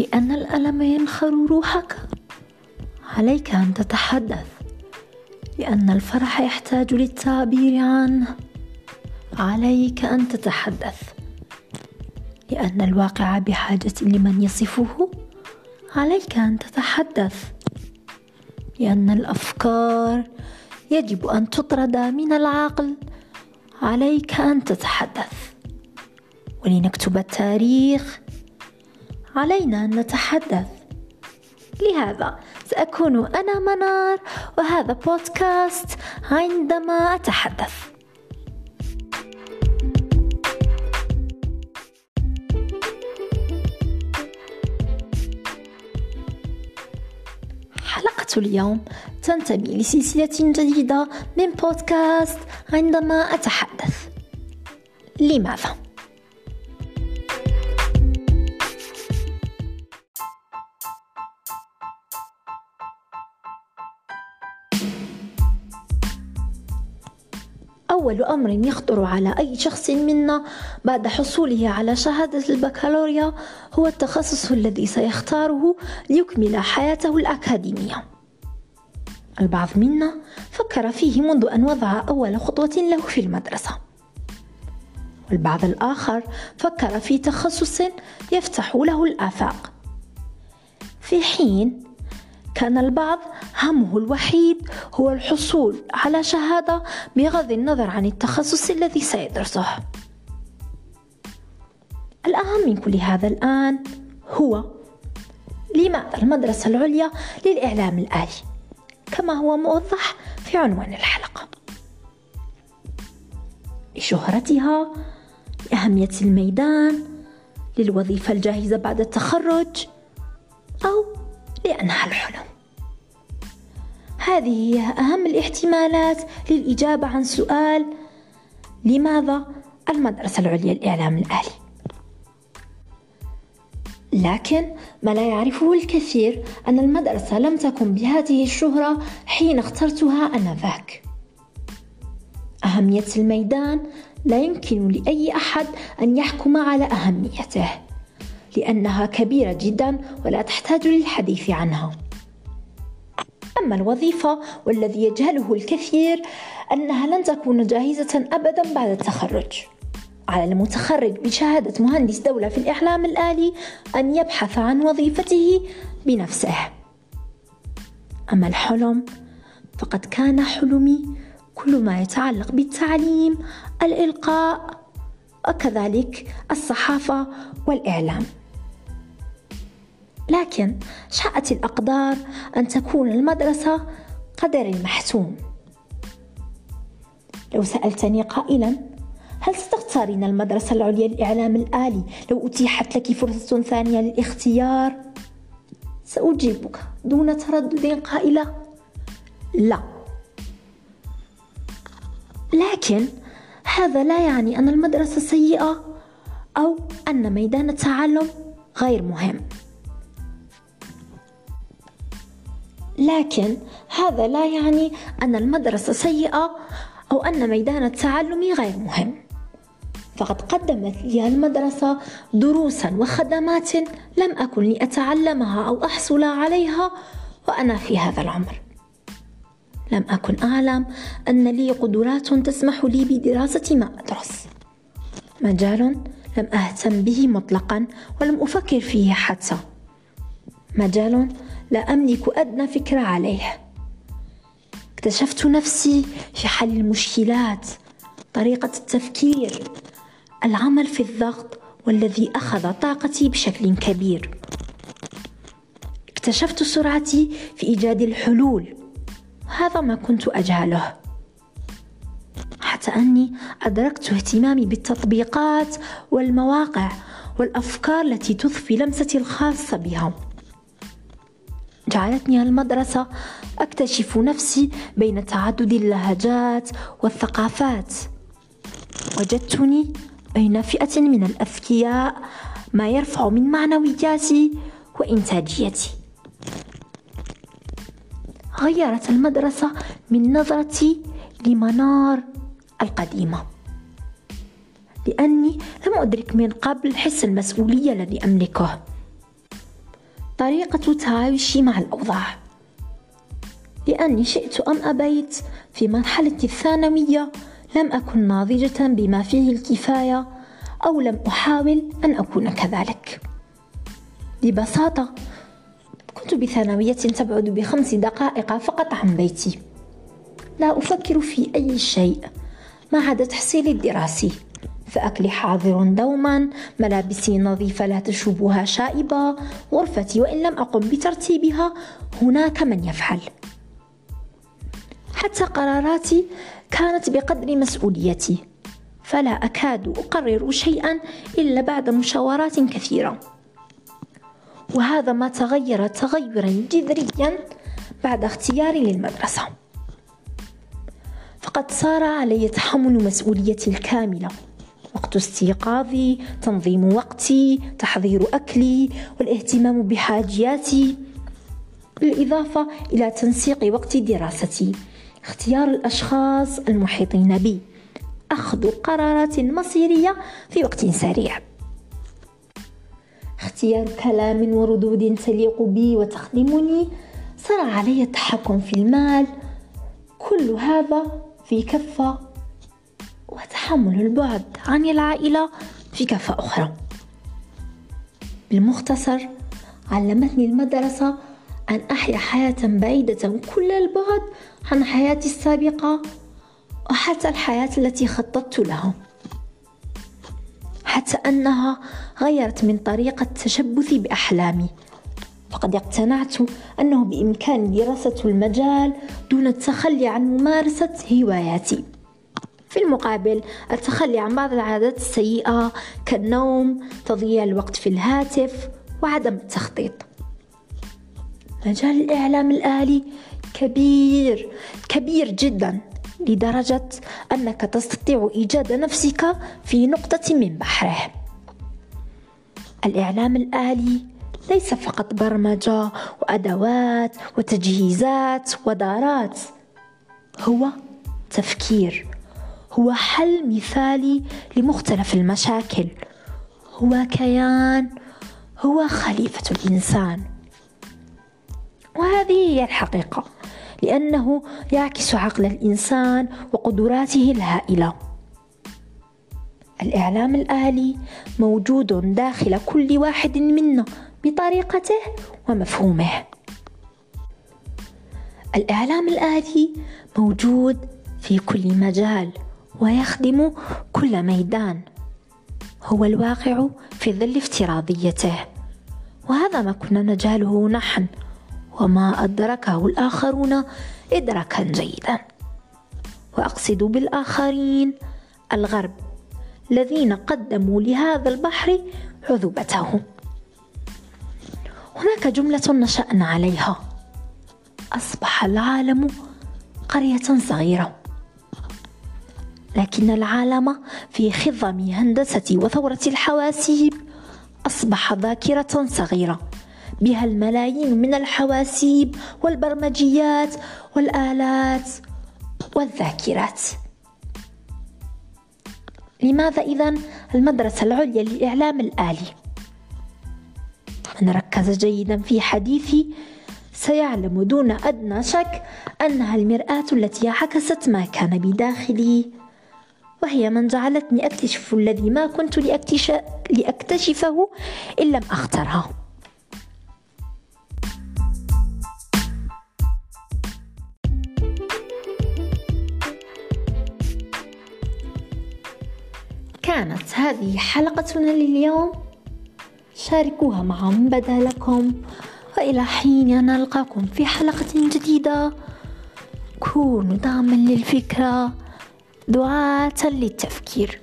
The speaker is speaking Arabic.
لأن الألم ينخر روحك. عليك أن تتحدث لأن الفرح يحتاج للتعبير عنه عليك أن تتحدث. لأن الواقع بحاجة لمن يصفه عليك أن تتحدث. لأن الأفكار يجب أن تطرد من العقل عليك أن تتحدث. ولنكتب التاريخ علينا أن نتحدث. لهذا سأكون أنا منار وهذا بودكاست عندما أتحدث. حلقة اليوم تنتمي لسلسلة جديدة من بودكاست عندما أتحدث. لماذا؟ أول أمر يخطر على أي شخص منا بعد حصوله على شهادة البكالوريا هو التخصص الذي سيختاره ليكمل حياته الأكاديمية. البعض منا فكر فيه منذ أن وضع أول خطوة له في المدرسة. والبعض الآخر فكر في تخصص يفتح له الآفاق. في حين كان البعض همه الوحيد هو الحصول على شهادة بغض النظر عن التخصص الذي سيدرسه. الأهم من كل هذا الآن هو لماذا المدرسة العليا للإعلام الآلي كما هو موضح في عنوان الحلقة لشهرتها لأهمية الميدان للوظيفة الجاهزة بعد التخرج أو لأنها الحلم. هذه هي أهم الاحتمالات للإجابة عن سؤال لماذا المدرسة العليا للإعلام الآلي لكن ما لا يعرفه الكثير أن المدرسة لم تكن بهذه الشهرة حين اخترتها أنذاك. أهمية الميدان لا يمكن لأي أحد أن يحكم على أهميته. لأنها كبيرة جدا ولا تحتاج للحديث عنها. أما الوظيفة والذي يجهله الكثير أنها لن تكون جاهزة أبدا بعد التخرج. على المتخرج بشهادة مهندس دولة في الإعلام الآلي أن يبحث عن وظيفته بنفسه. أما الحلم فقد كان حلمي كل ما يتعلق بالتعليم الإلقاء وكذلك الصحافة والإعلام. لكن شاءت الأقدار أن تكون المدرسة قدر المحتوم لو سألتني قائلا هل ستختارين المدرسة العليا للإعلام الآلي؟ لو أتيحت لك فرصة ثانية للاختيار؟ سأجيبك دون تردد قائلة لا. لكن هذا لا يعني أن المدرسة سيئة أو أن ميدان التعلم غير مهم. لكن هذا لا يعني أن المدرسة سيئة أو أن ميدان التعلم غير مهم. فقد قدمت لي المدرسة دروسا وخدمات لم أكن لأتعلمها أو أحصل عليها وأنا في هذا العمر. لم أكن أعلم أن لي قدرات تسمح لي بدراسة ما أدرس. مجال لم أهتم به مطلقا ولم أفكر فيه حتى. مجال لا أملك أدنى فكرة عليه اكتشفت نفسي في حل المشكلات طريقة التفكير العمل في الضغط والذي أخذ طاقتي بشكل كبير. اكتشفت سرعتي في إيجاد الحلول. هذا ما كنت أجهله. حتى أني أدركت اهتمامي بالتطبيقات والمواقع والأفكار التي تضفي لمستي الخاصة بها جعلتني المدرسة أكتشف نفسي بين تعدد اللهجات والثقافات. وجدتني بين فئة من الأذكياء ما يرفع من معنوياتي وإنتاجيتي. غيرت المدرسة من نظرتي لمنار القديمة. لأني لم أدرك من قبل حس المسؤولية الذي أملكه. طريقة تعايشي مع الأوضاع. لأني شئت أم أبيت في مرحلة الثانوية لم أكن ناضجة بما فيه الكفاية أو لم أحاول أن أكون كذلك. ببساطة كنت بثانوية تبعد بخمس دقائق فقط عن بيتي. لا أفكر في أي شيء ما عدا تحصيلي الدراسي فأكلي حاضر دوما ملابسي نظيفة لا تشوبها شائبة غرفتي وإن لم أقم بترتيبها هناك من يفعل. حتى قراراتي كانت بقدر مسؤوليتي فلا أكاد أقرر شيئا إلا بعد مشاورات كثيرة. وهذا ما تغير تغيرا جذريا بعد اختياري للمدرسة. فقد صار علي تحمل مسؤوليتي الكاملة. وقت استيقاظي تنظيم وقتي تحضير أكلي والاهتمام بحاجياتي بالإضافة إلى تنسيق وقت دراستي. اختيار الأشخاص المحيطين بي. أخذ قرارات مصيرية في وقت سريع. اختيار كلام وردود تليق بي وتخدمني صار علي التحكم في المال. كل هذا في كفة وتحمل البعد عن العائلة في كفة أخرى. بالمختصر علمتني المدرسة أن أحيا حياة بعيدة كل البعد عن حياتي السابقة وحتى الحياة التي خططت لها. حتى أنها غيرت من طريقة تشبثي بأحلامي. فقد اقتنعت أنه بإمكاني دراسة المجال دون التخلي عن ممارسة هواياتي. في المقابل التخلي عن بعض العادات السيئة كالنوم تضييع الوقت في الهاتف وعدم التخطيط. مجال الإعلام الآلي كبير كبير جدا لدرجة أنك تستطيع إيجاد نفسك في نقطة من بحره. الإعلام الآلي ليس فقط برمجة وأدوات وتجهيزات ودارات هو تفكير. هو حل مثالي لمختلف المشاكل. هو كيان هو خليفة الإنسان. وهذه هي الحقيقة لأنه يعكس عقل الإنسان وقدراته الهائلة. الإعلام الآلي موجود داخل كل واحد منا بطريقته ومفهومه. الإعلام الآلي موجود في كل مجال. ويخدم كل ميدان. هو الواقع في ظل افتراضيته. وهذا ما كنا نجهله نحن وما أدركه الآخرون إدراكا جيدا. وأقصد بالآخرين الغرب الذين قدموا لهذا البحر عذوبتهم. هناك جملة نشأنا عليها. أصبح العالم قرية صغيرة. لكن العالم في خضم هندسة وثورة الحواسيب أصبح ذاكرة صغيرة. بها الملايين من الحواسيب والبرمجيات والآلات والذاكرات. لماذا إذا المدرسة العليا للإعلام الآلي؟ من ركز جيدا في حديثي سيعلم دون أدنى شك أنها المرآة التي عكست ما كان بداخلي. وهي من جعلتني أكتشف الذي ما كنت لأكتشفه إن لم أختره. كانت هذه حلقتنا لليوم. شاركوها مع من بدا لكم وإلى حين نلقاكم في حلقة جديدة. كونوا دعما للفكرة. دعاة للتفكير.